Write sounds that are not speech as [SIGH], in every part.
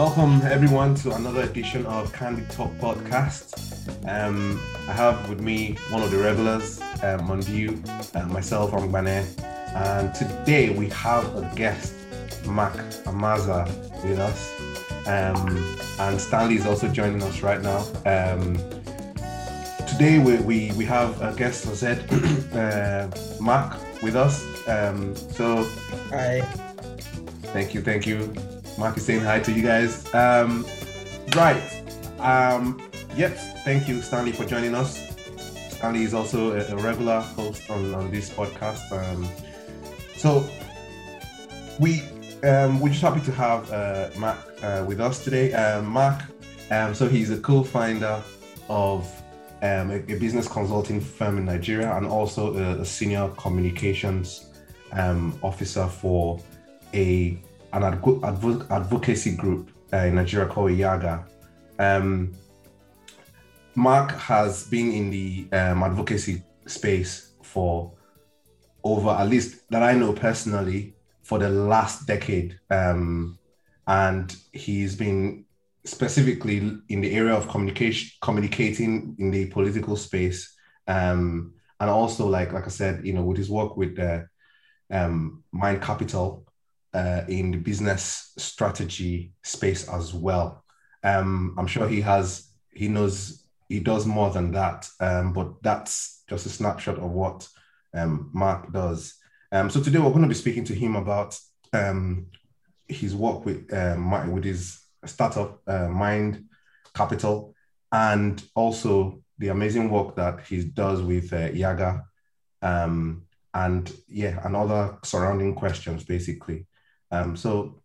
Welcome everyone to another edition of Candid Talk Podcast. Um, I have with me one of the regulars, um, Mondiu, and myself, Bane. and today we have a guest, Mark Amaza, with us. Um, and Stanley is also joining us right now. Um, today we, we, we have a guest, as I said, [CLEARS THROAT] uh, Mark, with us. Um, so, hi. Thank you, thank you. Mark is saying hi to you guys. Um, right. Um, yes, thank you, Stanley, for joining us. Stanley is also a, a regular host on, on this podcast. Um, so we um, we're just happy to have uh, Mark uh, with us today. Um, Mark, um, so he's a co-founder of um, a, a, business consulting firm in Nigeria and also a, a senior communications um, officer for a an advo- advocacy group uh, in Nigeria called Yiaga. Um, Mark has been in the um, advocacy space for over, at least that I know personally, for the last decade. Um, and he's been specifically in the area of communication, communicating in the political space. Um, and also, like like I said, you know, with his work with the um, Mind Capital, uh, in the business strategy space as well. Um, I'm sure he has, he knows, he does more than that, um, but that's just a snapshot of what um, Mark does. Um, so today we're going to be speaking to him about um, his work with uh, with his startup uh, Mind Capital, and also the amazing work that he does with uh, Yiaga, um, and yeah, and other surrounding questions basically. Um, so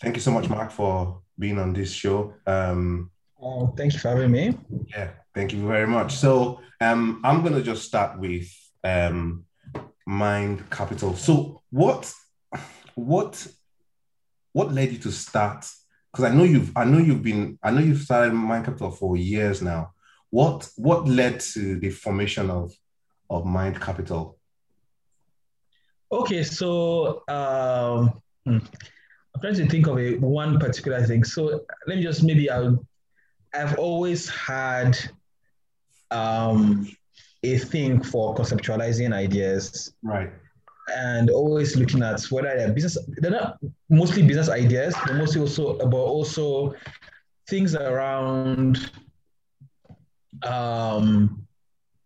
thank you so much, Mark, for being on this show. Um, oh, thank you for having me. Yeah, thank you very much. So um, I'm going to just start with um, Mind Capital. So what, what, what led you to start? Because I know you've, I know you've been, I know you've started Mind Capital for years now. What, what led to the formation of, of Mind Capital? Okay, so um, Hmm. I'm trying to think of a one particular thing. So let me just maybe I'll, I've always had um, a thing for conceptualizing ideas. Right. And always looking at whether they're business, they're not mostly business ideas, but mostly also about also things around um,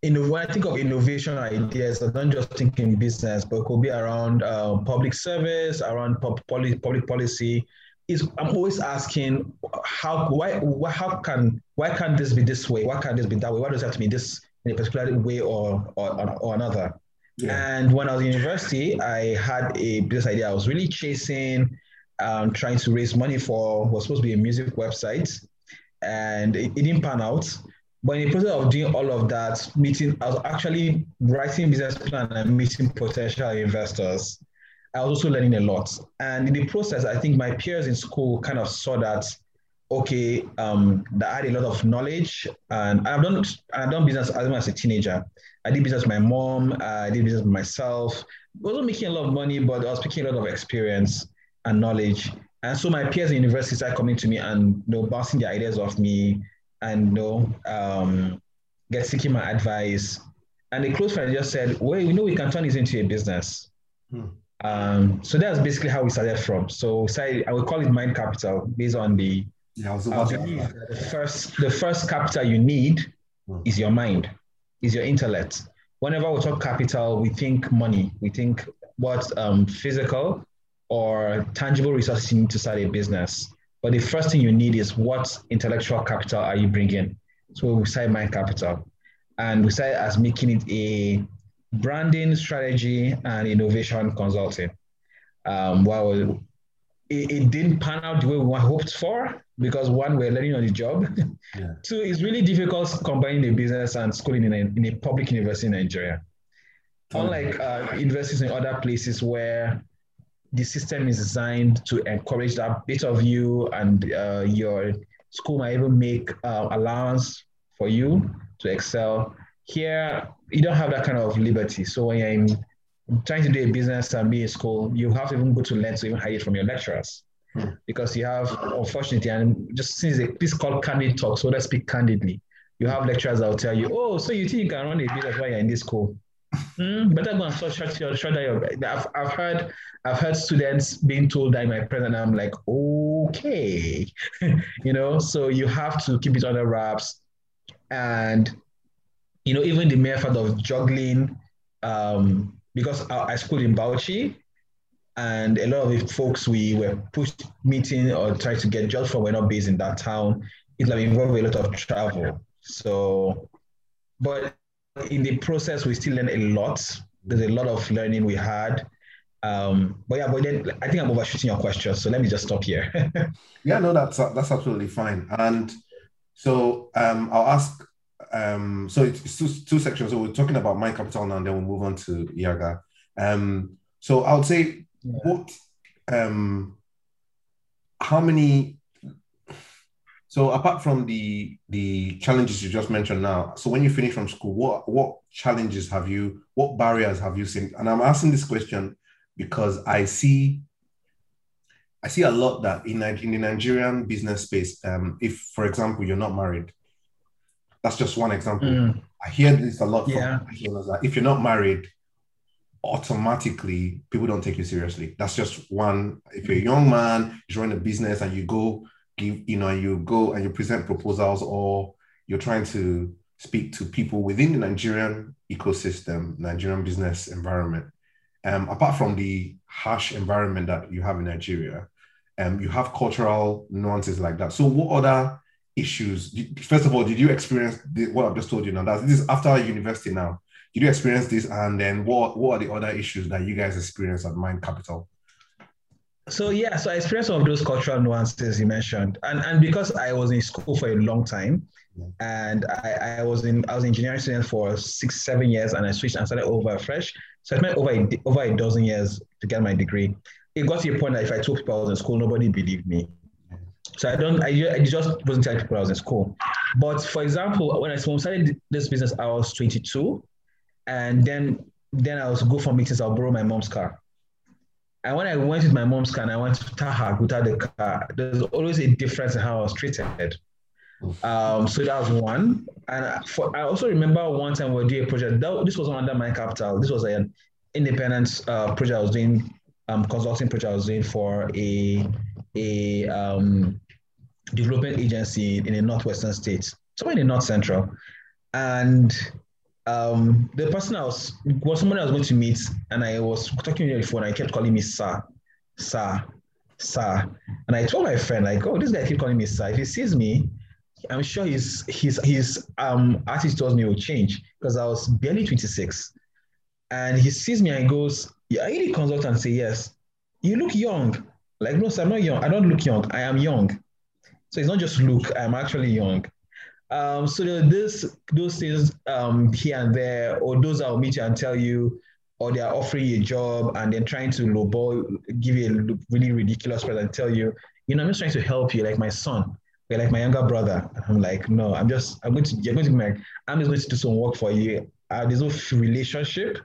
in, when I think of innovation ideas, I don't just think in business, but it could be around uh, public service, around pub, public, public policy. Is I'm always asking how why how can why can't this be this way? Why can't this be that way? Why does it have to be this in a particular way or or, or another? Yeah. And when I was in university, I had a business idea. I was really chasing, um, trying to raise money for was supposed to be a music website, and it, it didn't pan out. But in the process of doing all of that, meeting, I was actually writing business plan and meeting potential investors. I was also learning a lot. And in the process, I think my peers in school kind of saw that, okay, um, that I had a lot of knowledge. And I've done I've done business as, as a teenager. I did business with my mom, I did business with myself. I wasn't making a lot of money, but I was picking a lot of experience and knowledge. And so my peers in university started coming to me and you know, bouncing their ideas off me and you know, um, get seeking my advice. And a close friend just said, "Well, you know, we can turn this into a business." Hmm. Um, so that's basically how we started from. So I would call it mind capital based on the. Yeah, I was about uh, the first the first capital you need hmm. is your mind, is your intellect. Whenever we talk capital, we think money. We think what um, physical or tangible resources you need to start a business. But the first thing you need is what intellectual capital are you bringing? So we say mind capital. And we say as making it a branding strategy and innovation consulting. Um, well, it, it, didn't pan out the way we hoped for because one, we're learning on the job. [LAUGHS] Yeah. Two, it's really difficult combining the business and schooling in a, in a public university in Nigeria. Unlike uh, universities in other places where the system is designed to encourage that bit of you and uh, your school might even make uh, allowance for you to excel. Here, you don't have that kind of liberty. So when you're in, trying to do a business and be in school, you have to even go to learn to even hide it from your lecturers. hmm. because you have, unfortunately, and just since piece called Candid Talk, so let's speak candidly. You have lecturers that will tell you, oh, so you think you can run a business while you're in this school? Mm, better go and shut, shut your your. I've, I've heard I've heard students being told that in my present. I'm like, okay, [LAUGHS] you know. So you have to keep it under wraps, and you know, even the mere fact of juggling, um, because I, I schooled in Bauchi, and a lot of the folks we were pushed meeting or trying to get jobs from were not based in that town. It like involved a lot of travel. So, but in the process, we still learn a lot. There's a lot of learning we had. Um, but yeah, but then I think I'm overshooting your question, so let me just stop here. [LAUGHS] yeah, no, that's that's absolutely fine. And so um, I'll ask. Um, so it's two, two sections. So we're talking about Mind Capital now, and then we'll move on to Yiaga. Um, so I would say, yeah. what, um, how many so apart from the the challenges you just mentioned now, so when you finish from school, what what challenges have you, what barriers have you seen? And I'm asking this question because I see I see a lot that in, in the Nigerian business space, um, if for example you're not married, that's just one example. Mm. I hear this a lot from yeah. that if you're not married, automatically people don't take you seriously. That's just one. If you're a young man, you're running a business and you go give, you know, you go and you present proposals or you're trying to speak to people within the Nigerian ecosystem, Nigerian business environment. Um, apart from the harsh environment that you have in Nigeria, um, you have cultural nuances like that. So, what other issues? First of all, did you experience the, what I've just told you now? That's this is after university now. Did you experience this? And then, what what are the other issues that you guys experience at Mind Capital? So yeah, so I experienced some of those cultural nuances you mentioned, and and because I was in school for a long time, and I, I was in I was an engineering student for six seven years, and I switched and started over fresh. So I spent over a, over a dozen years to get my degree. It got to a point that if I told people I was in school, nobody believed me. So I don't I, I just wasn't telling people I was in school. But for example, when I started this business, I was 22, and then then I was go for meetings. I'll borrow my mom's car and when I went with my mom's car and I went to Taha without the car, there's always a difference in how I was treated. Um, so that was one. And for, I also remember one time we were doing a project. That, this was under Mind Capital. This was an independent uh, project I was doing, um, consulting project I was doing for a a um, development agency in a northwestern state, somewhere in the north central. And um, the person I was was someone I was going to meet, and I was talking on the phone. And I kept calling me sir, sir, sir, and I told my friend like, "Oh, this guy keep calling me sir. If he sees me, I'm sure his his his um attitude towards me will change because I was barely 26, and he sees me and he goes, "Yeah, you the consultant?" And say yes. You look young. Like no, sir, I'm not young. I don't look young. I am young. So it's not just look. I'm actually young. Um, so this those things um, here and there, or those that will meet you and tell you, or they are offering you a job and then trying to lowball, give you a really ridiculous price and tell you, you know, I'm just trying to help you, like my son, you're like my younger brother. I'm like, no, I'm just, I'm going to, you're going to be my, I'm just going to do some work for you. Uh, there's no relationship.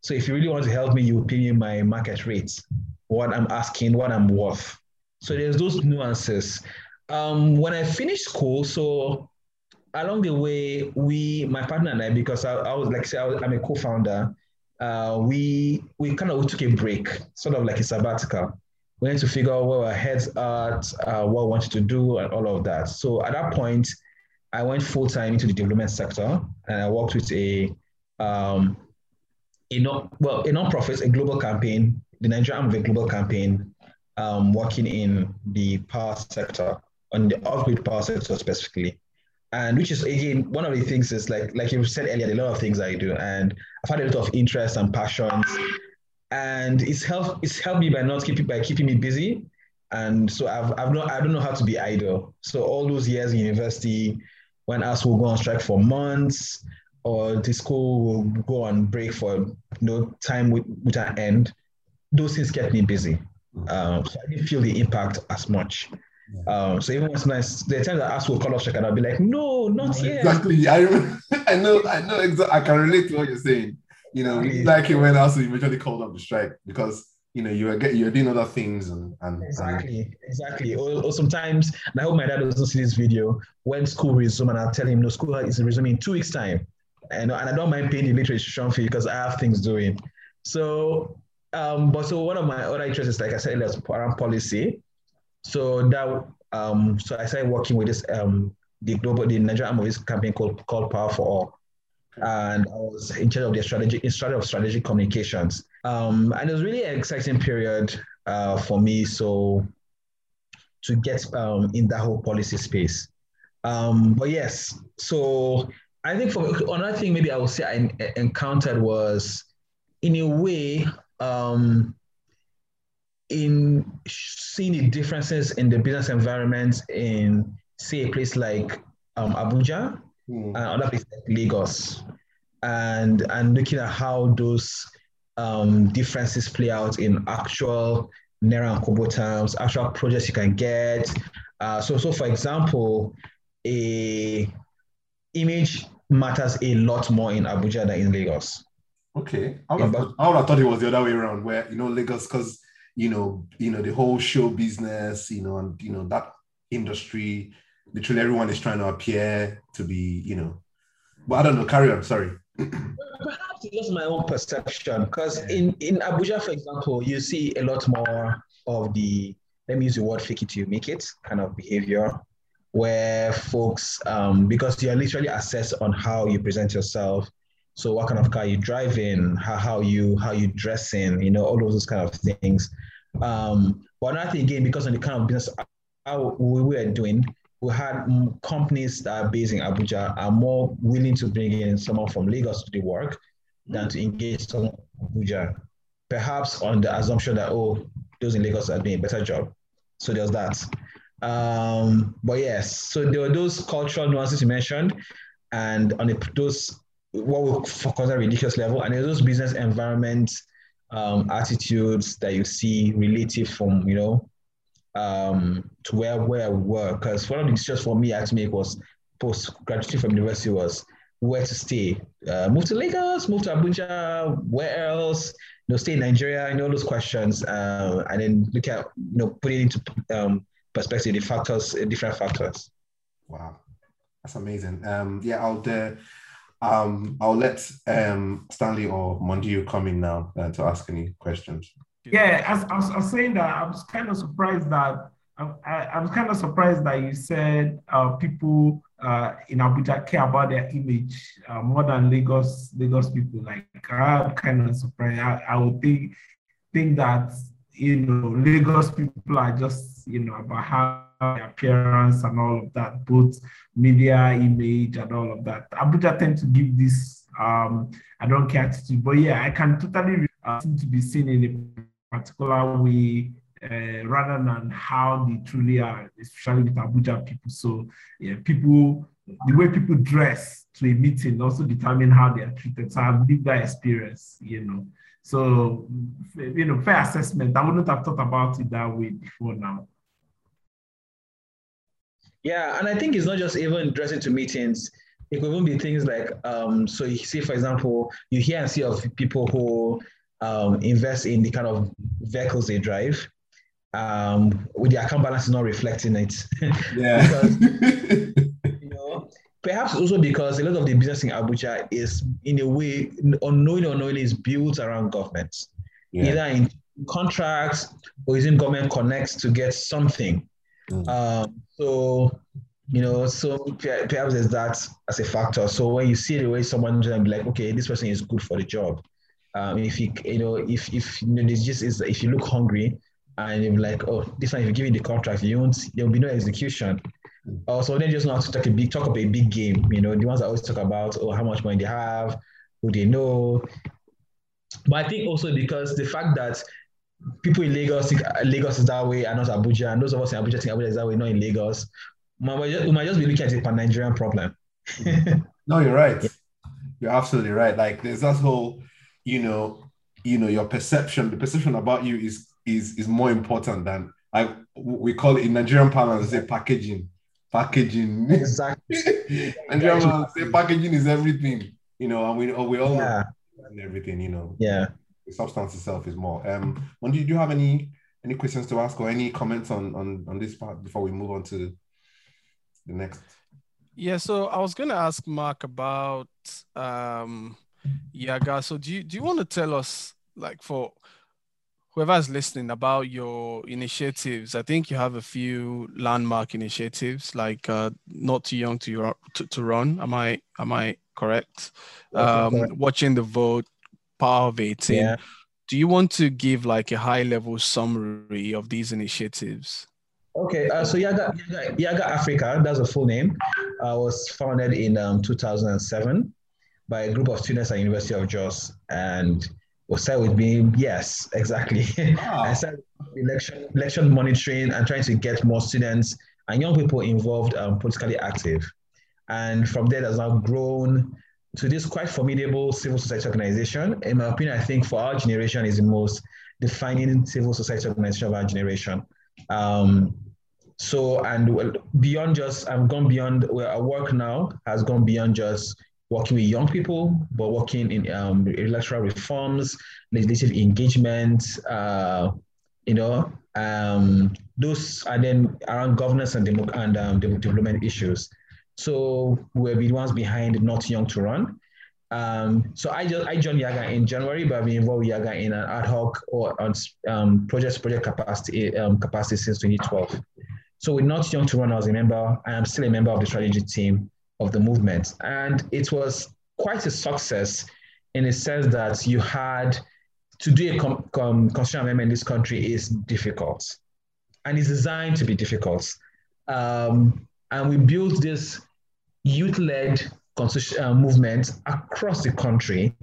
So if you really want to help me, you pay me my market rates, what I'm asking, what I'm worth. So there's those nuances. Um, when I finished school, so along the way, we, my partner and I, because I, I was like, say, I am a co-founder. Uh, we we kind of took a break, sort of like a sabbatical. We had to figure out where our heads at, uh, what we wanted to do, and all of that. So at that point, I went full time into the development sector, and I worked with a um, a non well a non-profit, a global campaign, the Nigerian arm of a global campaign, um, working in the power sector, on the off-grid power sector specifically and which is again one of the things is like like you said earlier, a lot of things I do, and I've had a lot of interest and passions, and it's helped it's helped me by not keeping by keeping me busy, and so I've I've not I don't know how to be idle. So all those years in university, when ASUU will go on strike for months, or the school will go on break for you know time with, with an end, those things kept me busy. Mm. Um, so I didn't feel the impact as much. Um, so even when it's nice, the times I ask for call off check, and I'll be like, no, not yet. Exactly. [LAUGHS] I I know, I know exactly. I can relate to what you're saying. You know, we like it when I also eventually called off the strike because you know you're you're doing other things and, and exactly and... exactly or, or, sometimes and i hope my dad doesn't see this video when school resumes and i'll tell him no school is resuming in two weeks time and, and i don't mind paying the literature fee because i have things doing so um but so one of my other interests is like i said around policy so that um so i started working with this um the global the nigerian movies campaign called called power for all and I was in charge of the strategy, in charge of strategic communications. Um, and it was really an exciting period uh, for me. So to get um, in that whole policy space. Um, but yes, so I think for another thing, maybe I would say I encountered was, in a way, um, in seeing the differences in the business environment in, say, a place like um, Abuja mm. and other places like Lagos, and and looking at how those um, differences play out in actual Naira and Kobo terms, actual projects you can get. Uh, so, so for example, a image matters a lot more in Abuja than in Lagos. Okay, I would, have, I would have thought it was the other way around, where you know Lagos, because you know, you know the whole show business, you know, and you know that industry, literally everyone is trying to appear to be, you know. But I don't know. Carry on. Sorry. Perhaps it's just my own perception, because in, in Abuja, for example, you see a lot more of the, let me use the word fake it till you make it kind of behavior, where folks, um, because you're literally assessed on how you present yourself. So what kind of car you driving, how, how you how you dressing, you know, all those kind of things. Um, but another thing again, because of the kind of business how we were doing, we had companies that are based in Abuja are more willing to bring in someone from Lagos to the work than to engage someone Abuja. Perhaps on the assumption that, oh, those in Lagos are doing a better job. So there's that. Um, but yes, so there were those cultural nuances you mentioned, and on the, those what we on ridiculous level, and those business environment um, attitudes that you see relative from you know um, to where where were. Because one of the decisions for me I had to make was post graduating from university was where to stay. Uh, move to Lagos, move to Abuja, where else? You know, stay in Nigeria, and all those questions, uh, and then look at you know put it into um, perspective, the factors, different factors. Wow, that's amazing. Um, yeah, I'll uh, um, I'll let um, Stanley or Mondiu come in now uh, to ask any questions. Yeah, as I was, I was saying that I was kind of surprised that I, I, was kind of surprised that you said uh, people uh, in Abuja care about their image uh, more than Lagos Lagos people. Like I'm kind of surprised. I, I would think think that you know Lagos people are just you know about how their appearance and all of that, both media image and all of that. Abuja tend to give this um, I don't care attitude, but yeah, I can totally uh, seem to be seen in a particular way uh, rather than how they truly are, especially with Abuja people. So yeah, people, the way people dress to a meeting also determine how they are treated. So I've lived that experience, you know. So, you know, fair assessment. I wouldn't have thought about it that way before now. Yeah, and I think it's not just even dressing to meetings. It could even be things like, um, so you see, for example, you hear and see of people who um, invest in the kind of vehicles they drive. Um, with the account balance not reflecting it. Yeah. [LAUGHS] because, you [LAUGHS] know, perhaps also because a lot of the business in Abuja is, in a way, unknowingly or unknowingly, is built around governments, yeah. either in contracts or using government connects to get something. Mm. Um, so, you know, so perhaps there's that as a factor. So when you see the way someone be like, okay, this person is good for the job, um, if you you know if if you know this just is if you look hungry and you're like oh this one if you give me the contract you won't there will be no execution. Also, uh, they just how to talk a big talk about a big game. You know the ones that always talk about oh how much money they have, who they know. But I think also because the fact that people in Lagos think Lagos is that way and not Abuja, and those of us in Abuja think Abuja is that way, not in Lagos. We might just, be looking at a Nigerian problem. [LAUGHS] no, you're right. You're absolutely right. Like there's that whole you know, you know, your perception, the perception about you is is is more important than like we call it in Nigerian parlance, say packaging. Packaging. Exactly. [LAUGHS] Nigerian parlance, say packaging is everything, you know, and we we all yeah. know and everything, you know. Yeah. the substance itself is more. Um, when do you, do you have any any questions to ask or any comments on on on this part before we move on to the next? Yeah, so I was going to ask Mark about um, Yiaga. So do you do you want to tell us, like, for whoever's listening, about your initiatives? I think you have a few landmark initiatives, like uh, not too young to, to to run. Am I am I correct? Um, watching the vote, power of 18. Yeah. Do you want to give like a high level summary of these initiatives? Okay, uh, so Yiaga, Yiaga, Yiaga, Africa, that's a full name, uh, was founded in um, 2007 by a group of students at University of Jos, and set with me. Yes, exactly. Wow. [LAUGHS] I started election election monitoring and trying to get more students and young people involved, um, politically active, and from there, has now grown to this quite formidable civil society organization. In my opinion, I think for our generation is the most defining civil society organization of our generation. Um, so, and beyond just, I've gone beyond where I work now has gone beyond just working with young people, but working in um, electoral reforms, legislative engagement, uh, you know, um, those are then around governance and, demo- and um, development issues. So we're the ones behind Not Young to Run. Um, so I just I joined Yiaga in January, but I've been involved with Yiaga in an ad hoc or on um, project project capacity um, capacity since 2012. So with Not Young to Run, I was a member. I am still a member of the strategy team of the movement, and it was quite a success in a sense that you had to do a com- com- constitutional amendment in this country is difficult, and it's designed to be difficult. Um, and we built this youth-led constitutional uh, movement across the country.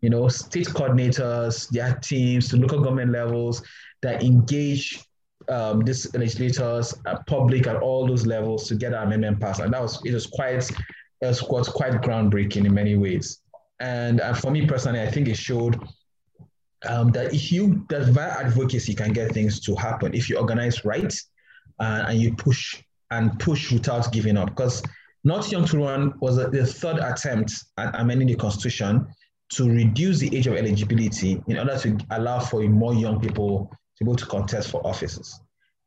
You know, state coordinators, their teams, to local government levels that engage um, these legislators, uh, public at all those levels to get our amendment passed. And that was it was quite it was, was quite groundbreaking in many ways. And uh, for me personally, I think it showed um, that if you that via advocacy can get things to happen if you organize right uh, and you push and push without giving up. Because Not Young to Run was a, the third attempt at amending the constitution to reduce the age of eligibility in order to allow for more young people to be able to contest for offices.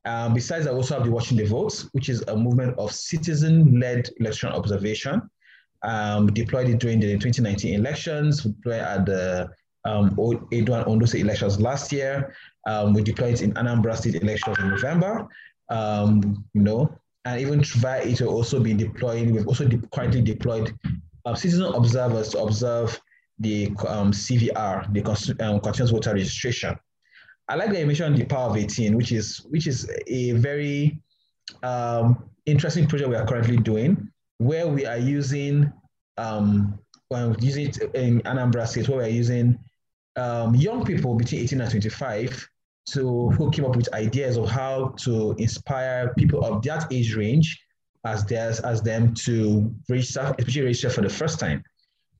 Um, besides, I also have the Watching the Votes, which is a movement of citizen-led election observation. Um, deployed it during the 2019 elections, we deployed at the um, Edo and Ondo State elections last year. Um, we deployed it in Anambra State elections in November. Um, you know, and even via it will also be deploying. We've also de- currently deployed uh, citizen observers to observe the um, CVR, the um, continuous voter registration. I like that you mentioned the Power of 18, which is which is a very um, interesting project we are currently doing, where we are using um, well, using it in Anambra State, where we are using um, young people between 18 and 25 to who came up with ideas of how to inspire people of that age range as theirs as them to register, especially register for the first time.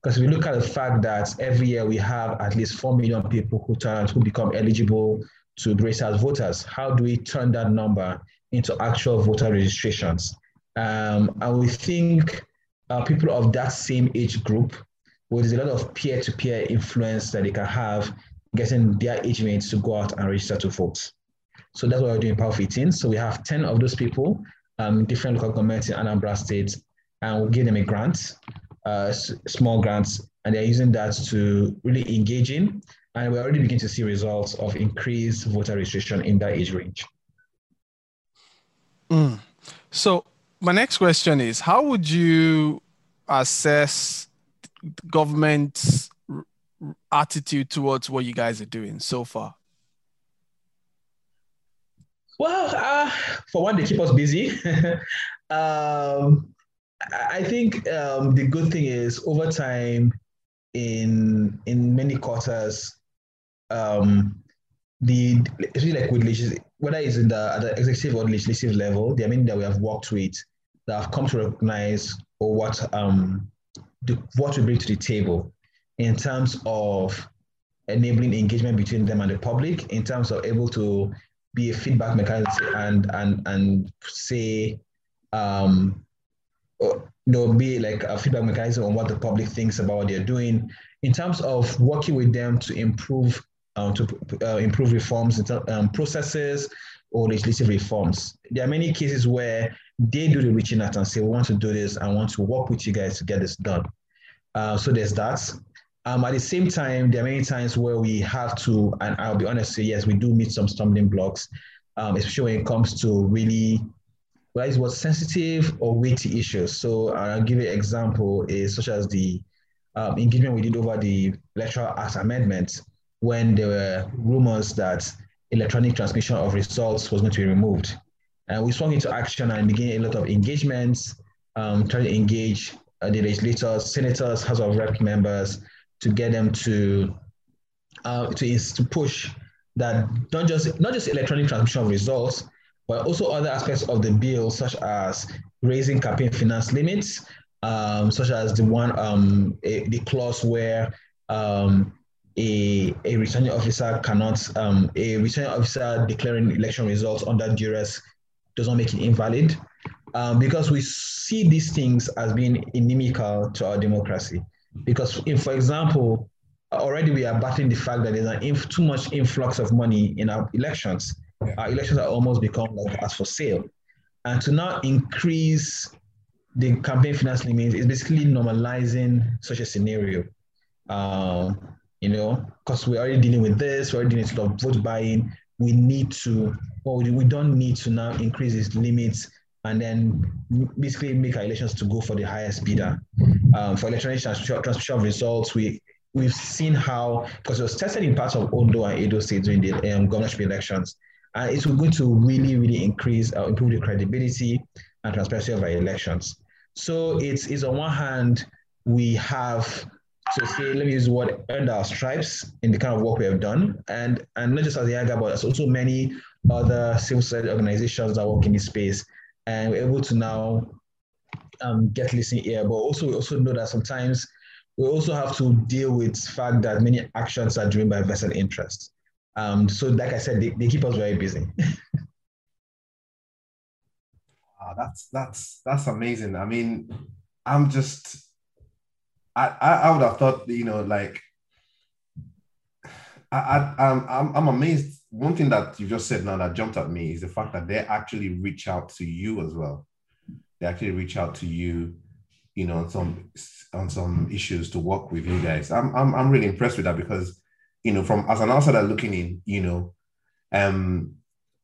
Because we look at the fact that every year we have at least 4 million people who turn who become eligible to register as voters. How do we turn that number into actual voter registrations? Um, and we think uh, people of that same age group, where there's a lot of peer-to-peer influence that they can have getting their age mates to go out and register to vote. So that's what we're doing in Power 18. So we have 10 of those people, um, different local governments in Anambra State, and we'll give them a grant, uh, small grants, and they're using that to really engage in. And we're already beginning to see results of increased voter registration in that age range. Mm. So my next question is, how would you assess government's attitude towards what you guys are doing so far? Well, uh, for one, they keep us busy. [LAUGHS] um, I think um, the good thing is over time, in in many quarters, um, the especially like with whether it's in the at the executive or legislative level, the I mean that we have worked with that have come to recognize or what um the, what we bring to the table in terms of enabling engagement between them and the public, in terms of able to be a feedback mechanism and and and say, um, know, be like a feedback mechanism on what the public thinks about what they're doing, in terms of working with them to improve um, to uh, improve reforms, um, processes, or legislative reforms. There are many cases where they do the reaching out and say, we want to do this, I want to work with you guys to get this done. Uh, so there's that. Um, at the same time, there are many times where we have to, and I'll be honest, say yes, we do meet some stumbling blocks, um, especially when it comes to really, well, it was sensitive or weighty issues. So I'll give you an example is such as the um, engagement we did over the Electoral Act amendment when there were rumors that electronic transmission of results was going to be removed. And we swung into action and began a lot of engagements, um, trying to engage uh, the legislators, senators, House of Rep members to get them to uh, to, to push that not just not just electronic transmission of results, but also other aspects of the bill, such as raising campaign finance limits, um, such as the one um, a, the clause where um, a, a returning officer cannot um, a returning officer declaring election results under duress does not make it invalid um, because we see these things as being inimical to our democracy. Because, if, for example, already we are battling the fact that there's an inf- too much influx of money in our elections. Our elections are almost become like as for sale. And to now increase the campaign finance limit is basically normalizing such a scenario. Um, you know, because we're already dealing with this, we're already dealing with of vote buying. We need to, well, we don't need to now increase these limits and then basically make our elections to go for the highest bidder. Um, for electronic transmission of results, we we've seen how because it was tested in parts of Ondo and Edo states during the um, governorship elections, and it's going to really really increase uh, improve the credibility and transparency of our elections. So it's it's on one hand we have to say let me use the word earned our stripes in the kind of work we have done, and and not just as the IGA, but also many other civil society organizations that work in this space and we're able to now um, get listening here. But also, we also know that sometimes we also have to deal with fact that many actions are driven by vested interest. Um, so, like I said, they, they keep us very busy. wow, [LAUGHS] that's that's that's amazing. I mean, I'm just, I I, would have thought, you know, like, I, I I'm I'm, I'm amazed one thing that you just said now that jumped at me is the fact that they actually reach out to you as well. They actually reach out to you, you know, on some on some issues to work with you guys. I'm I'm I'm really impressed with that because, you know, from as an outsider looking in, you know, um,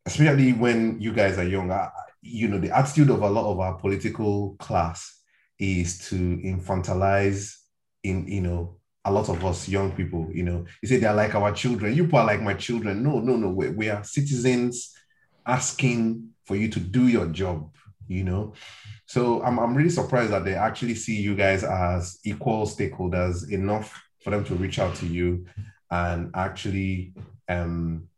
especially when you guys are young, I, you know, the attitude of a lot of our political class is to infantilize in, you know, a lot of us young people, you know, you say they're like our children. You are like my children. No, no, no. We, we are citizens asking for you to do your job, you know. So I'm, I'm really surprised that they actually see you guys as equal stakeholders enough for them to reach out to you and actually um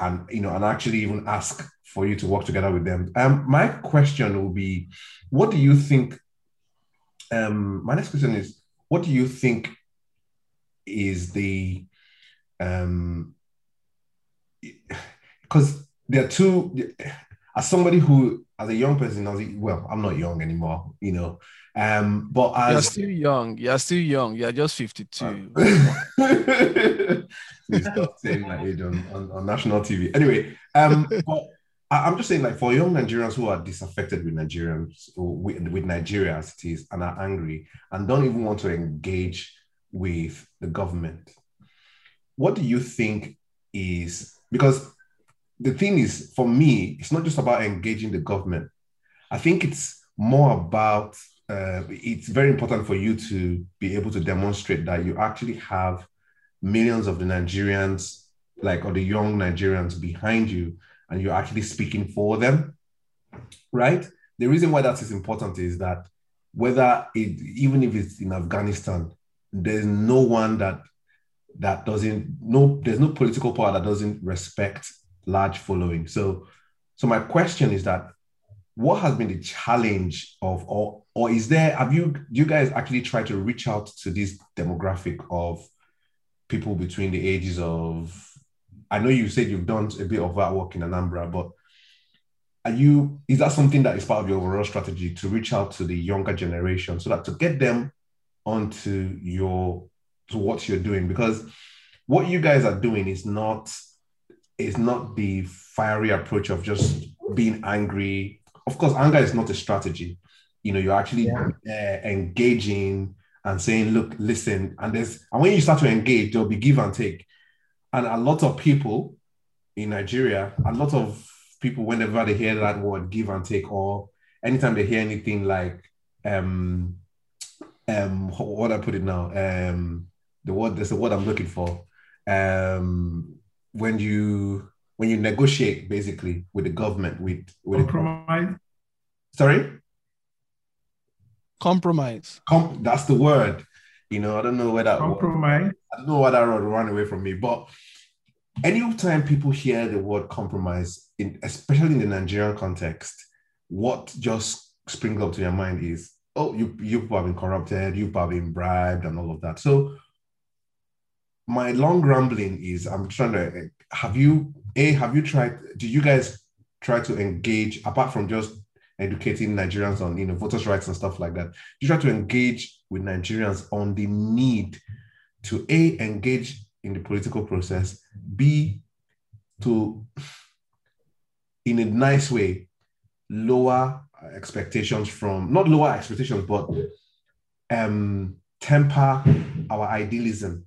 and you know and actually even ask for you to work together with them. Um my question will be what do you think um my next question is what do you think is the um because there are two as somebody who as a young person as a, well i'm not young anymore you know um but as you're still young you're still young you're just 52 please stop saying my age on, on, on national tv anyway um [LAUGHS] but i'm just saying like for young nigerians who are disaffected with nigerians with, with nigeria as it is and are angry and don't even want to engage with the government. What do you think is because the thing is, for me, it's not just about engaging the government. I think it's more about uh, it's very important for you to be able to demonstrate that you actually have millions of the Nigerians, like or the young Nigerians behind you, and you're actually speaking for them, right? The reason why that is important is that whether it, even if it's in Afghanistan, there's no one that that doesn't no there's no political power that doesn't respect large following so so my question is that what has been the challenge of or or is there have you you guys actually try to reach out to this demographic of people between the ages of i know you said you've done a bit of that work in anambra but are you is that something that is part of your overall strategy to reach out to the younger generation so that to get them onto your to what you're doing because what you guys are doing is not is not the fiery approach of just being angry. Of course, anger is not a strategy. You know, you're actually yeah. uh, engaging and saying, "Look, listen," and there's and when you start to engage, there'll be give and take. And a lot of people in Nigeria, a lot of people, whenever they hear that word "give and take," or anytime they hear anything like um um what I put it now um the word there's a word I'm looking for um when you when you negotiate basically with the government with with compromise. sorry. Compromise. Com- that's the word. You know, I don't know where that compromise. Word, I don't know why that word ran away from me, but anytime people hear the word compromise, in, especially in the Nigerian context, what just springs up to your mind is, oh, you you have been corrupted, you have been bribed, and all of that. So my long rambling is I'm trying to eh, have you a have you tried do you guys try to engage apart from just educating Nigerians on you know voters' rights and stuff like that? Do you try to engage with Nigerians on the need to a engage in the political process, b to in a nice way lower expectations from not lower expectations but um temper our idealism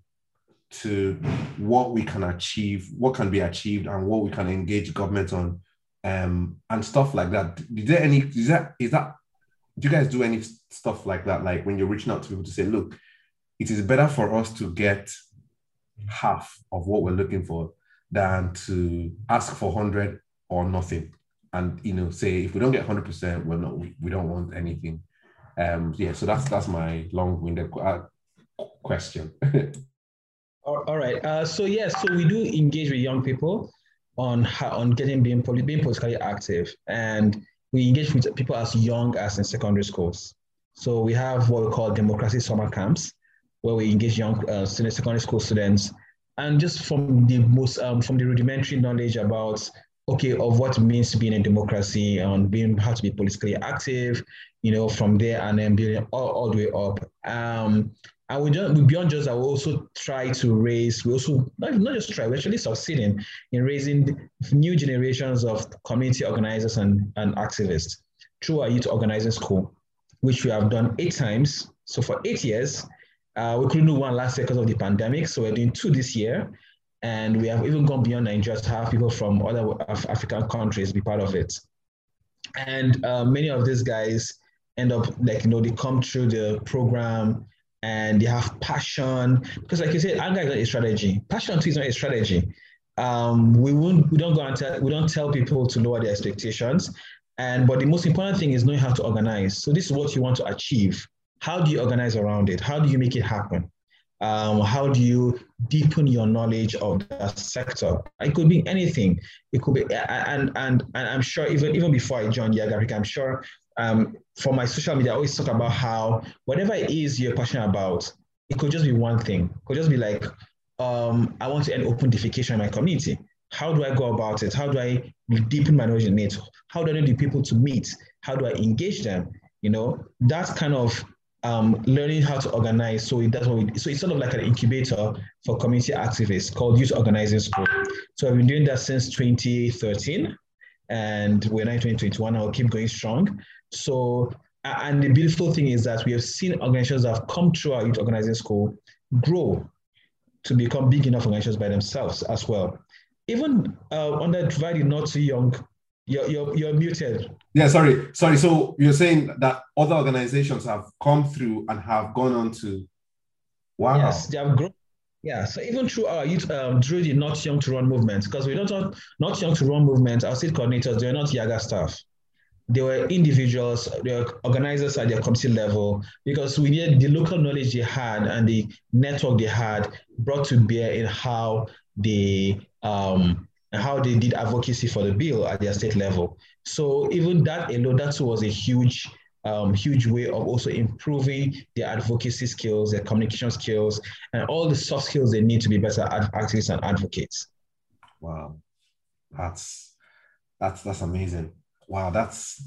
to what we can achieve, what can be achieved, and what we can engage government on, um, and stuff like that. Is there any? Is that is that? Do you guys do any stuff like that? Like when you're reaching out to people to say, look, it is better for us to get half of what we're looking for than to ask for hundred or nothing, and you know, say if we don't get hundred percent, we're not, we, don't want anything. Um, yeah, so that's that's my long-winded uh, question. [LAUGHS] All right. Uh, so yes, so we do engage with young people on how, on getting being, being politically active, and we engage with people as young as in secondary schools. So we have what we call democracy summer camps, where we engage young uh, secondary school students, and just from the most um, from the rudimentary knowledge about okay of what it means to be in a democracy and being how to be politically active, you know, from there and then building all, all the way up. Um, and we just beyond just that, we also try to raise, we also not, not just try, we're actually succeeding in raising new generations of community organizers and, and activists through our youth organizing school, which we have done eight times. So for eight years, uh, we couldn't do one last year because of the pandemic. So we're doing two this year. And we have even gone beyond Nigeria to have people from other Af- African countries be part of it. And uh, many of these guys end up like, you know, they come through the program and they have passion. Because like you said, anger is not a strategy. Passion too is not a strategy. Um, we won't we don't go and tell we don't tell people to lower their expectations. And but the most important thing is knowing how to organize. So this is what you want to achieve. How do you organize around it? How do you make it happen? Um, how do you deepen your knowledge of that sector? It could be anything. It could be, and and and I'm sure even even before I joined Yiaga Africa, I'm sure um, for my social media, I always talk about how whatever it is you're passionate about, it could just be one thing. It could just be like, um, I want to end open defecation in my community. How do I go about it? How do I deepen my knowledge in it? How do I know the people to meet? How do I engage them? You know, that's kind of um, learning how to organize. So that's what we, so it's sort of like an incubator for community activists called Youth Organizing School. So I've been doing that since 2013 and we're now in 2021 and we'll keep going strong. So, and the beautiful thing is that we have seen organizations that have come through our youth organizing school grow to become big enough organizations by themselves as well. Even uh, under divided not too young, you're, you're, you're muted. Yeah, sorry, sorry. So you're saying that other organizations have come through and have gone on to, wow. Yes, they have grown. Yeah, so even through our youth, um, through the Not Young to Run movement, because we don't talk Not Young to Run movement, our state coordinators, they're not Yiaga staff they were individuals, they were organizers at their community level because we needed the local knowledge they had and the network they had brought to bear in how they um, how they did advocacy for the bill at their state level. So even that alone, that was a huge, um, huge way of also improving their advocacy skills, their communication skills, and all the soft skills they need to be better activists and advocates. Wow, that's that's that's amazing. Wow, that's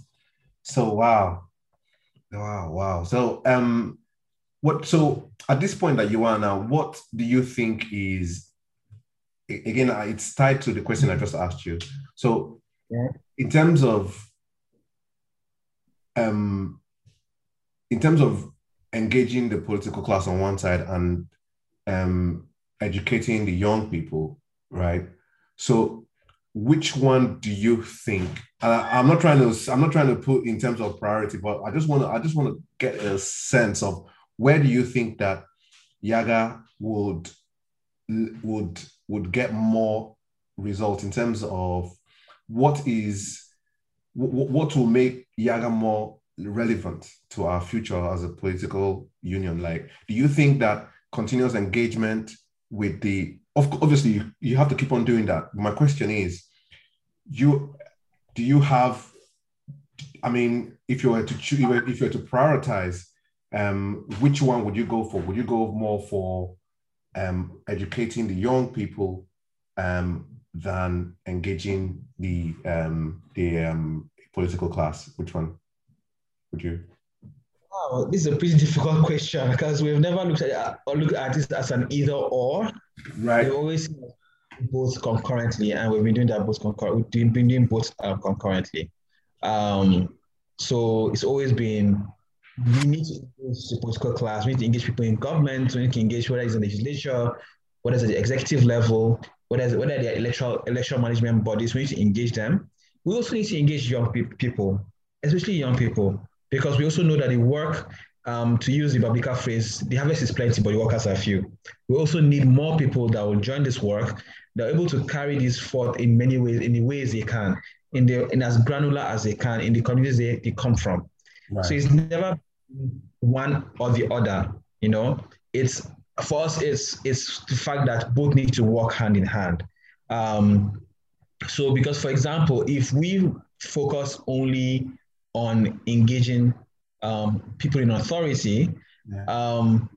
so wow. Wow, wow. So um what so at this point that you are now, what do you think is again, it's tied to the question I just asked you. So, yeah. in terms of um, in terms of engaging the political class on one side and um, educating the young people, right? So, which one do you think? I, I'm not trying to. I'm not trying to put in terms of priority, but I just want to. I just want to get a sense of where do you think that Yiaga would would would get more results in terms of what is what will make Yiaga more relevant to our future as a political union? Like, do you think that continuous engagement with the obviously you have to keep on doing that. My question is, you do you have? I mean, if you were to choose, if you were to prioritize, um, which one would you go for? Would you go more for um, educating the young people um, than engaging the um, the um, political class? Which one would you? Wow, this is a pretty difficult question because we've never looked at or looked at this as an either or. Right. We always both concurrently, and we've been doing that both concurrently. We've been doing both um, concurrently. Um, so it's always been we need to engage the political class. We need to engage people in government. We need to engage whether it's in the legislature, whether it's at the executive level, whether it's, whether they're electoral electoral management bodies. We need to engage them. We also need to engage young pe- people, especially young people because we also know that the work, um, to use the Biblical phrase, the harvest is plenty, but the workers are few. We also need more people that will join this work, that are able to carry this forth in many ways, in the ways they can, in the in as granular as they can, in the communities they, they come from. Right. So it's never one or the other, you know. It's for us, it's it's the fact that both need to work hand in hand. Um, so because for example, if we focus only on engaging um, people in authority, yeah. um,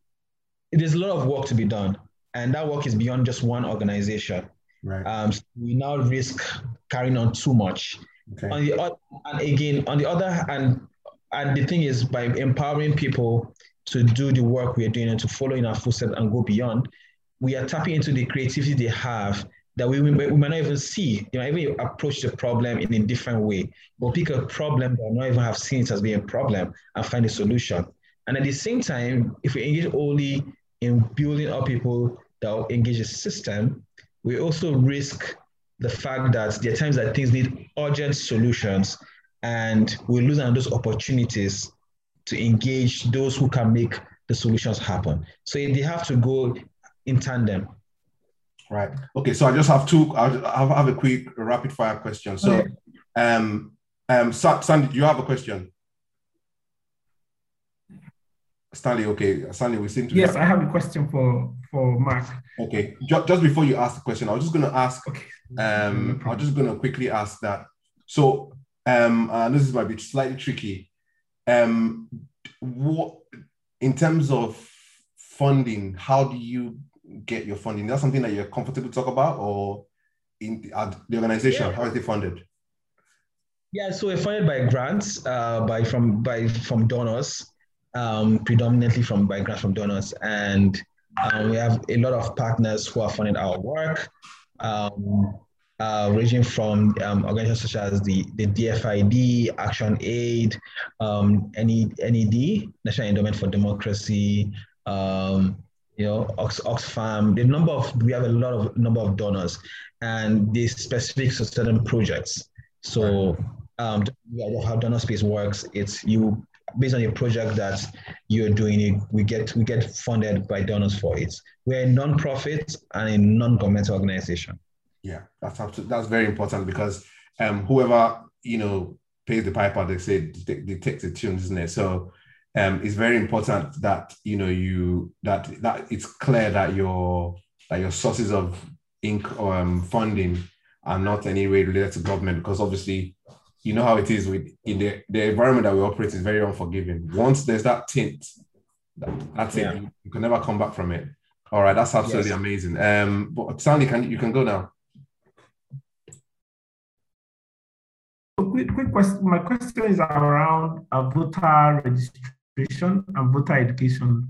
there's a lot of work to be done. And that work is beyond just one organization. Right. Um, so we now risk carrying on too much. Okay. On the other, and again, on the other hand, and the thing is, by empowering people to do the work we are doing and to follow in our footsteps and go beyond, we are tapping into the creativity they have that we, we, we might not even see. You might even approach the problem in a different way, or pick a problem that not even have seen it as being a problem and find a solution. And at the same time, if we engage only in building up people that engage the system, we also risk the fact that there are times that things need urgent solutions and we lose on those opportunities to engage those who can make the solutions happen. So they have to go in tandem. Right. Okay. So I just have two. I'll have a quick rapid fire question. So, okay. um, um, Sandy, do you have a question? Stanley, okay. Stanley, we seem to. Yes, I have a question for for Mark. Okay. Just, just before you ask the question, I was just going to ask. Okay. Um, no I'm just going to quickly ask that. So, um, and this might be slightly tricky. Um, what in terms of funding? How do you get your funding? Is that something that you're comfortable to talk about, or in the organization? Yeah. How is it funded? Yeah, so we're funded by grants, uh, by from by from donors, um, predominantly from by grants from donors, and um, we have a lot of partners who are funding our work, um, uh, ranging from um, organizations such as the, the DFID, Action Aid, um, NED, National Endowment for Democracy, um, you know, Ox, Oxfam, the number of, we have a lot of number of donors and the specific to certain projects. So um, how donor space works, it's you, based on the project that you're doing, it, we get we get funded by donors for it. We're a non-profit and a non-governmental organization. Yeah, that's absolutely, that's very important because um, whoever, you know, pays the piper, they say they, they take the tune, isn't it? So um, it's very important that you know you that that it's clear that your that your sources of ink um, funding are not in any way related to government because obviously you know how it is with in the, the environment that we operate is very unforgiving. Once there's that tint, that, that's yeah. it. You, you, can never come back from it. All right, that's absolutely yes. amazing. Um, but Stanley, can you can go now? Quick, quick question. My question is around a voter registration and voter education.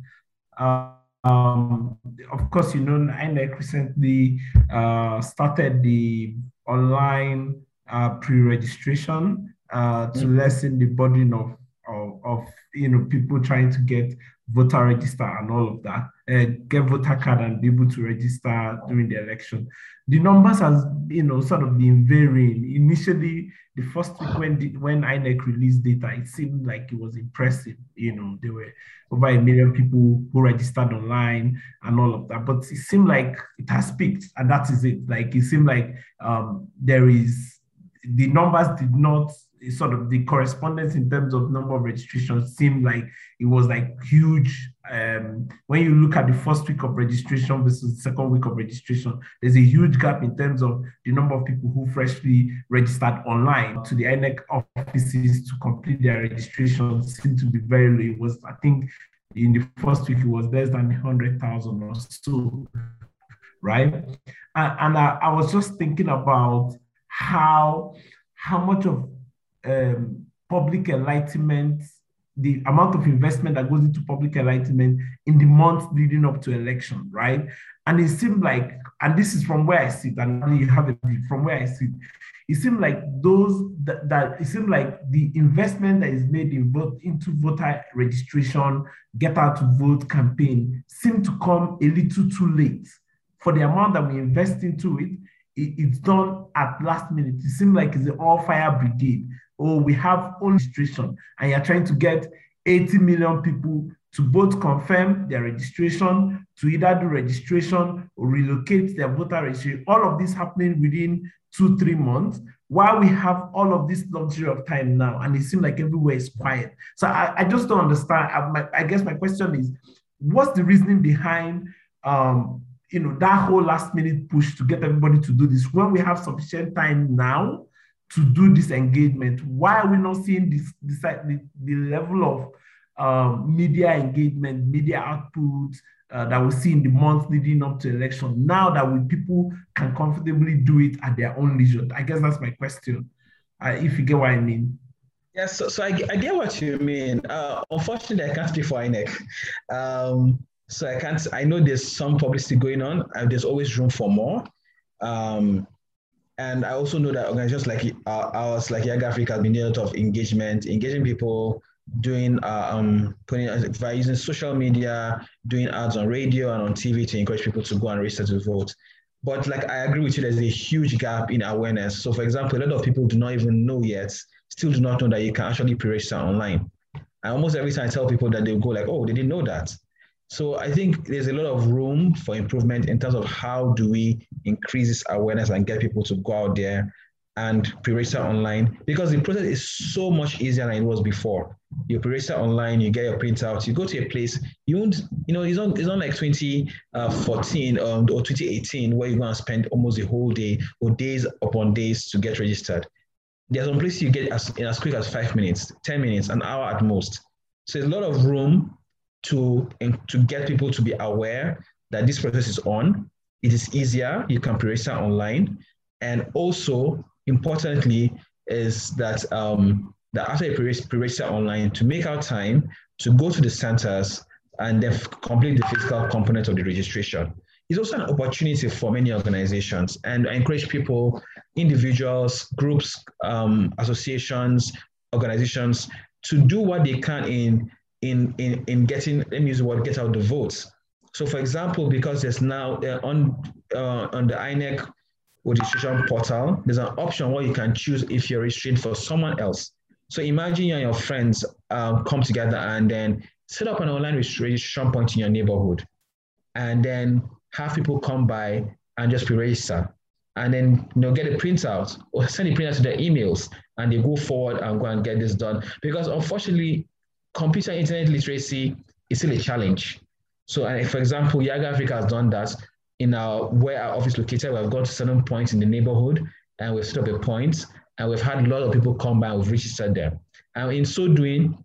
Uh, um, of course, you know, INEC recently uh, started the online uh, pre-registration uh, to mm-hmm. lessen the burden of, of, of, you know, people trying to get voter register and all of that, uh, get voter card and be able to register during the election. The numbers has, you know, sort of been varying. Initially, the first week when the, when INEC released data, it seemed like it was impressive. You know, there were over a million people who registered online and all of that. But it seemed like it has peaked, and that is it. Like it seemed like um, there is the numbers did not sort of the correspondence in terms of number of registrations seemed like it was like huge. Um, when you look at the first week of registration versus the second week of registration, there's a huge gap in terms of the number of people who freshly registered online to the INEC offices to complete their registration seemed to be very low. It was, I think, in the first week, it was less than 100,000 or so, right? And, and I, I was just thinking about how how much of um, public enlightenment, the amount of investment that goes into public enlightenment in the months leading up to election, right? And it seemed like, and this is from where I sit, and you have it from where I sit. It seemed like those that, that it seemed like the investment that is made in into voter registration, get out to vote campaign seemed to come a little too late for the amount that we invest into it. it it's done at last minute. It seemed like it's an all fire brigade oh, we have only registration, and you're trying to get 80 million people to both confirm their registration, to either do registration or relocate their voter registration. All of this happening within two, three months, while we have all of this luxury of time now, and it seems like everywhere is quiet. So I, I just don't understand. I, my, I, guess my question is, what's the reasoning behind um, you know that whole last minute push to get everybody to do this when we have sufficient time now to do this engagement? Why are we not seeing this, this the, the level of um, media engagement, media output uh, that we see in the months leading up to election? Now that we people can comfortably do it at their own leisure. I guess that's my question. Uh, if you get what I mean. Yes, so, so I, I get what you mean. Uh, unfortunately, I can't speak for INEC. Um, so I can't, I know there's some publicity going on, and there's always room for more. Um, and I also know that organizations like uh, ours, like Yiaga Africa, have been doing a lot of engagement, engaging people, doing uh, um, putting by using social media, doing ads on radio and on TV to encourage people to go and register to vote. But like I agree with you, there's a huge gap in awareness. So, for example, a lot of people do not even know yet, still do not know that you can actually pre-register online. And almost every time I tell people that, they go like, "Oh, they didn't know that." So I think there's a lot of room for improvement in terms of how do we increase this awareness and get people to go out there and pre-register online because the process is so much easier than it was before. You pre-register online, you get your printout, you go to a place, you won't, you know, it's not, it's not like 2014 um, or 2018 where you're going to spend almost a whole day or days upon days to get registered. There's some places you get as, in as quick as five minutes, 10 minutes, an hour at most. So there's a lot of room to, to get people to be aware that this process is on. It is easier. You can pre-register online. And also, importantly, is that, um, that after you pre-register online, to make our time to go to the centers and then complete the physical component of the registration. It's also an opportunity for many organizations. And I encourage people, individuals, groups, um, associations, organizations to do what they can in in, in, in getting, let me use the word, get out the votes. So for example, because there's now uh, on, uh, on the INEC registration portal, there's an option where you can choose if you're registering for someone else. So imagine you and your friends uh, come together and then set up an online registration point in your neighborhood and then have people come by and just pre-register and then you know get a printout or [LAUGHS] send a printout to their emails and they go forward and go and get this done because unfortunately computer internet literacy is still a challenge. So, uh, for example, Yiaga Africa has done that in our where our office located. We've got certain points in the neighborhood, and we've set up a point, and we've had a lot of people come by. and We've registered them, and in so doing,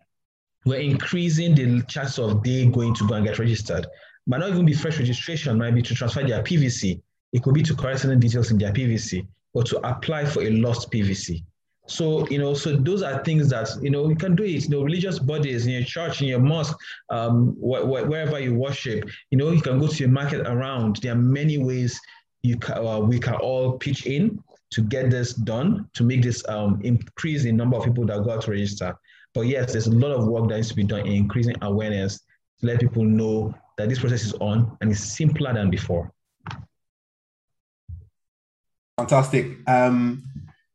we're increasing the chance of they going to go and get registered. Might not even be fresh registration. Might be to transfer their PVC. It could be to correct certain details in their PVC, or to apply for a lost PVC. So, you know, so those are things that, you know, you can do it, you know, religious bodies in your church, in your mosque, um, wh- wh- wherever you worship, you know, you can go to your market around. There are many ways you can, uh, we can all pitch in to get this done, to make this um, increase in number of people that got to register. But yes, there's a lot of work that needs to be done in increasing awareness to let people know that this process is on and it's simpler than before. Fantastic. Um,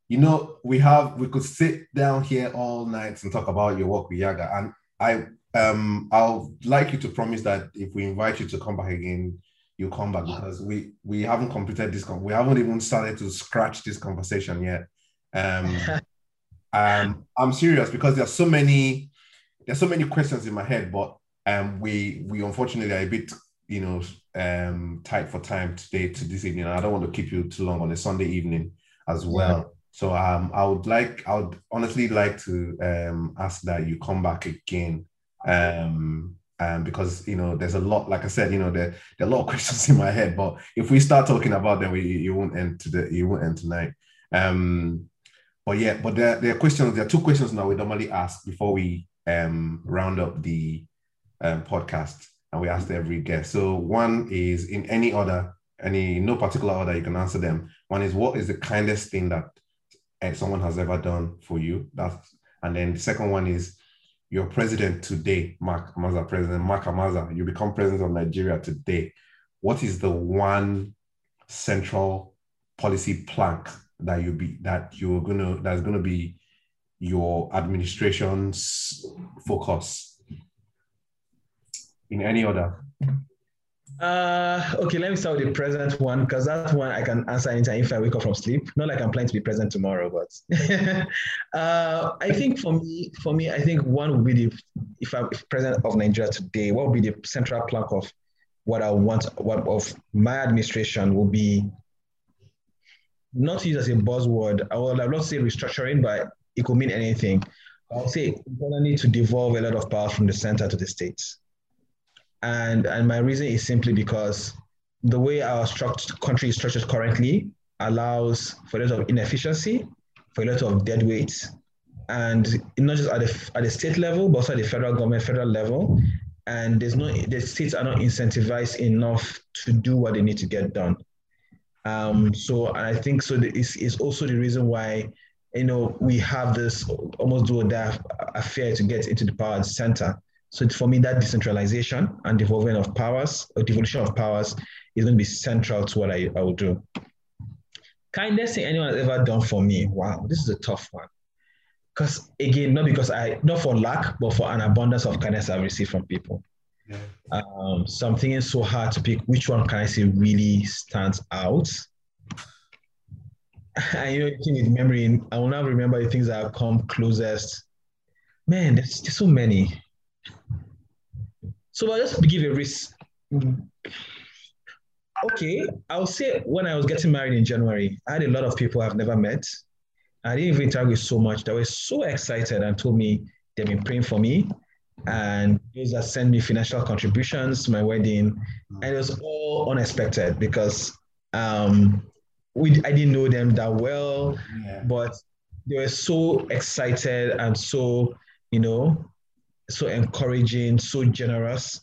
you know, we have we could sit down here all night and talk about your work with Yiaga, and I um I'll like you to promise that if we invite you to come back again, you'll come back because we we haven't completed this. we haven't even started to scratch this conversation yet. Um, [LAUGHS] um, I'm serious because there's so many there's so many questions in my head, but um, we we unfortunately are a bit you know um tight for time today to this evening. I don't want to keep you too long on a Sunday evening as well. So um, I would like, I would honestly like to um, ask that you come back again, um, um, because you know there's a lot. Like I said, you know there, there are a lot of [LAUGHS] questions in my head, but if we start talking about them, we you won't end today. You won't end tonight. Um, but yeah, but there, there are questions. There are two questions now we normally ask before we um, round up the podcast, and we ask every guest. So one is in any order, any no particular order, you can answer them. One is what is the kindest thing that someone has ever done for you. That's and then the second one is your president today, Mark Amaza, President Mark Amaza. You become president of Nigeria today. What is the one central policy plank that you be that you're gonna that's gonna be your administration's focus in any order? Uh, okay, let me start with the present one because that one I can answer anytime if I wake up from sleep. Not like I'm planning to be present tomorrow, but [LAUGHS] uh, I think for me, for me, I think one would be the if I'm president of Nigeria today, what would be the central plank of what I want, what of my administration will be not used as a buzzword. I would not say restructuring, but it could mean anything. I'll say we're gonna need to devolve a lot of power from the center to the states and and my reason is simply because the way our country is structured currently allows for a lot of inefficiency, for a lot of dead weight, and not just at the at the state level, but also at the federal government, federal level. And there's no the states are not incentivized enough to do what they need to get done. Um, so I think so. It's, it's also the reason why you know we have this almost do or die affair to get into the power center so for me, that decentralization and devolving of powers, or devolution of powers, is going to be central to what I, I will do. Kindness thing anyone has ever done for me. Wow, this is a tough one. Because again, not because I, not for lack, but for an abundance of kindness I've received from people. Yeah. Um, so I'm thinking so hard to pick which one can I say really stands out. [LAUGHS] I you know, with memory, I will now remember the things that have come closest. Man, there's, there's so many. So I'll just give a risk. Okay, I'll say when I was getting married in January, I had a lot of people I've never met. I didn't even interact with so much. They were so excited and told me they've been praying for me. And those that sent me financial contributions to my wedding. And it was all unexpected because um, we I didn't know them that well, yeah. but they were so excited and so, you know, so encouraging, so generous.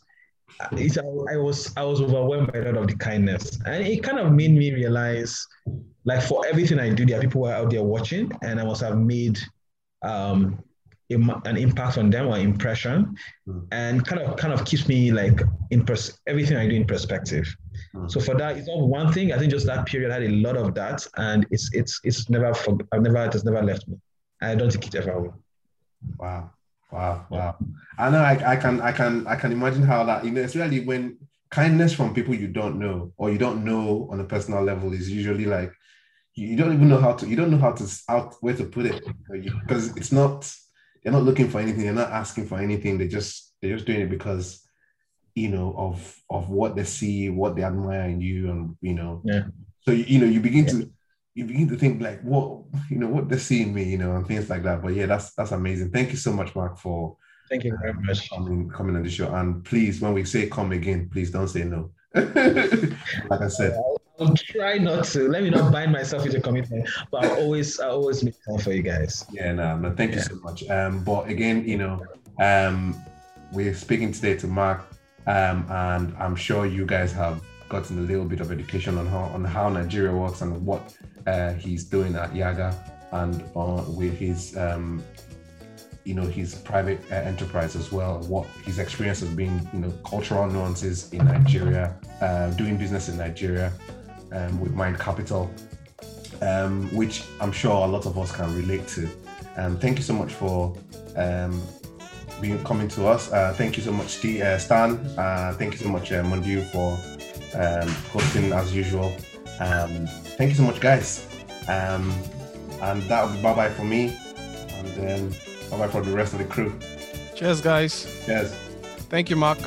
It, I was I was overwhelmed by a lot of the kindness, and it kind of made me realize, like for everything I do, there are people who are out there watching, and I must have made um, an impact on them or impression, mm. and kind of kind of keeps me like in pers- everything I do in perspective. Mm. So for that, it's not one thing. I think just that period had a lot of that, and it's it's it's never for, I've never it has never left me. I don't think it ever will. Wow. Wow, wow. I know I, I can I can I can imagine how that you know especially when kindness from people you don't know or you don't know on a personal level is usually like you, don't even know how to you don't know how to out where to put it. Because it's not they're not looking for anything. They're not asking for anything. They just they're just doing it because you know of of what they see what they admire in you and you know. Yeah. So you, you know you begin yeah. to you begin to think like what you know what they see in me, you know, and things like that. But yeah, that's that's amazing. Thank you so much, Mark, for thank you very much coming coming on the show. And please, when we say come again, please don't say no. [LAUGHS] like I said. I'll try not to. Let me not bind myself into commitment, but I'll always, I always make time for you guys. Yeah, no, no, thank you so much. Um, but again, you know, um, we're speaking today to Mark, um, and I'm sure you guys have gotten a little bit of education on how on how Nigeria works and what uh, he's doing at Yiaga and uh, with his um, you know his private uh, enterprise as well what his experience has been you know cultural nuances in nigeria uh, doing business in nigeria um, with mind capital um, which i'm sure a lot of us can relate to. Um, thank you so much for um, being coming to us. Uh, thank you so much uh, stan. Thank you so much uh, for um, hosting as usual um, thank you so much guys um, and that will be bye bye for me and then Bye bye for the rest of the crew. Cheers, guys. Cheers. Thank you, Mark.